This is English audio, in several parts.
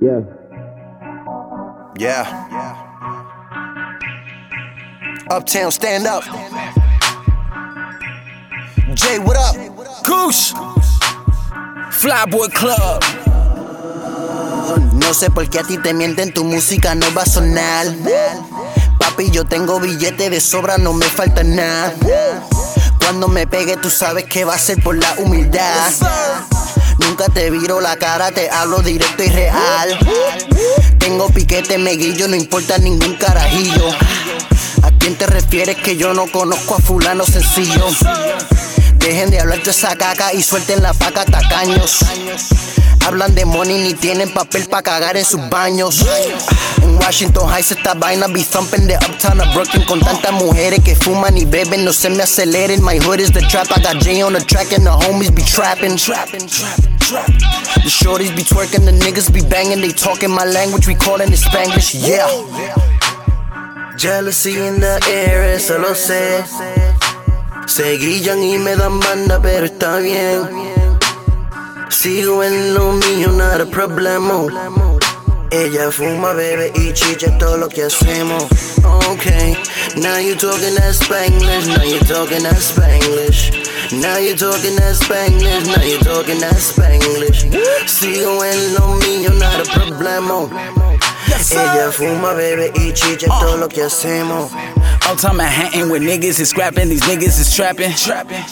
Yeah. Yeah. Uptown, stand up. Jay, what up? Goosh. Flyboy Club. No sé por qué a ti te mienten, tu música no va a sonar. Papi, yo tengo billete de sobra, no me falta nada. Cuando me pegue, tú sabes que va a ser por la humildad. Nunca te viro la cara, te hablo directo y real. Tengo piquete, me guillo, no importa ningún carajillo. ¿A quién te refieres que yo no conozco a fulano sencillo? Dejen de hablar de esa caca y suelten la paca tacaños. Hablan de money ni tienen papel pa' cagar en sus baños. En Washington Heights esta vaina be thumping de uptown a Brooklyn con tantas mujeres que fuman y beben, no se me aceleren. My hood is the trap, I got J on the track and the homies be trapping. Trapping, trapping, trapping. The shorties be twerking, the niggas be banging, they talking my language, we callin' it Spanglish, yeah. Jealousy in the air, eso lo sé. Se guillan y me dan banda, pero está bien. Sigo en lo mío, not a problema. Ella fuma, bebe y chicha todo lo que hacemos. Okay, now you talking that Spanglish, now you talking that Spanglish. Now you talking that Spanglish, now you talking that Spanglish. Sigo en lo mío, not a problema. Ella fuma, bebe y chicha todo lo que hacemos. Uptown Manhattan with niggas is scrapping, these niggas is trapping. Trapping.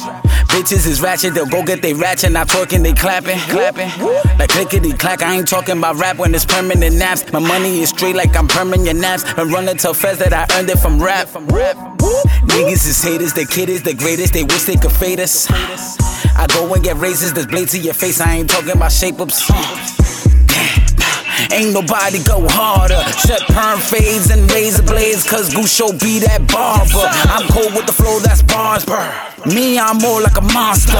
Bitches is ratchet, they'll go get they ratchet, not talking, they clapping. Clapping. Like clickety clack, I ain't talking about rap when it's permanent naps. My money is straight like I'm permanent naps. And running to feds that I earned it from rap. From rap. Niggas is haters, the kid is the greatest, they wish they could fade us. I go and get raises, this blade to your face, I ain't talking about shape ups. Ain't nobody go harder. Set perm fades and razor blades, cause Gusho be that barber. I'm cold with the flow, that's bars. Me, I'm more like a monster.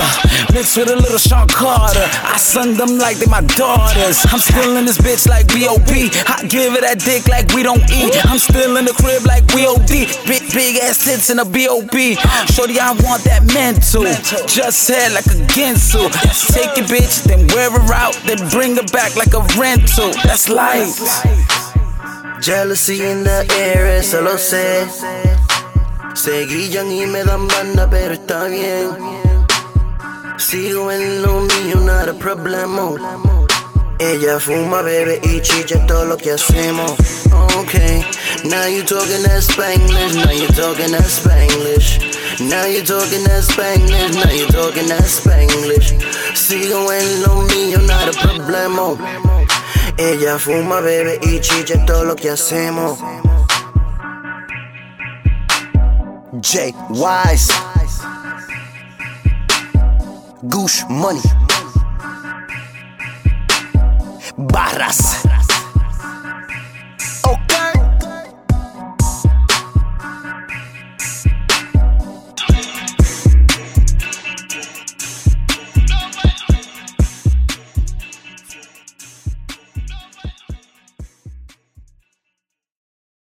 Mixed with a little Sean Carter. I send them like they my daughters. I'm still in this bitch like B.O.B. I give it that dick like we don't eat. I'm still in the crib like we O.D. Big, big ass tits in a B.O.B. Shorty, I want that mental. Just head like a Ginsu. Take it, bitch, then wear her out, then bring her back like a rental. That's life. Jealousy in the air, eso lo sé. Se guillan y me dan banda, pero está bien. Sigo en lo mío, not a problema. Ella fuma, bebe y chicha todo lo que hacemos. Okay, now you talking that Spanglish, now you talking that Spanglish. Now you talking that Spanglish, now you talking that Spanglish. Sigo en lo mío, not a problema. Ella fuma, bebe y chicha todo lo que hacemos. Jake Wise, Goosh Money, Barras.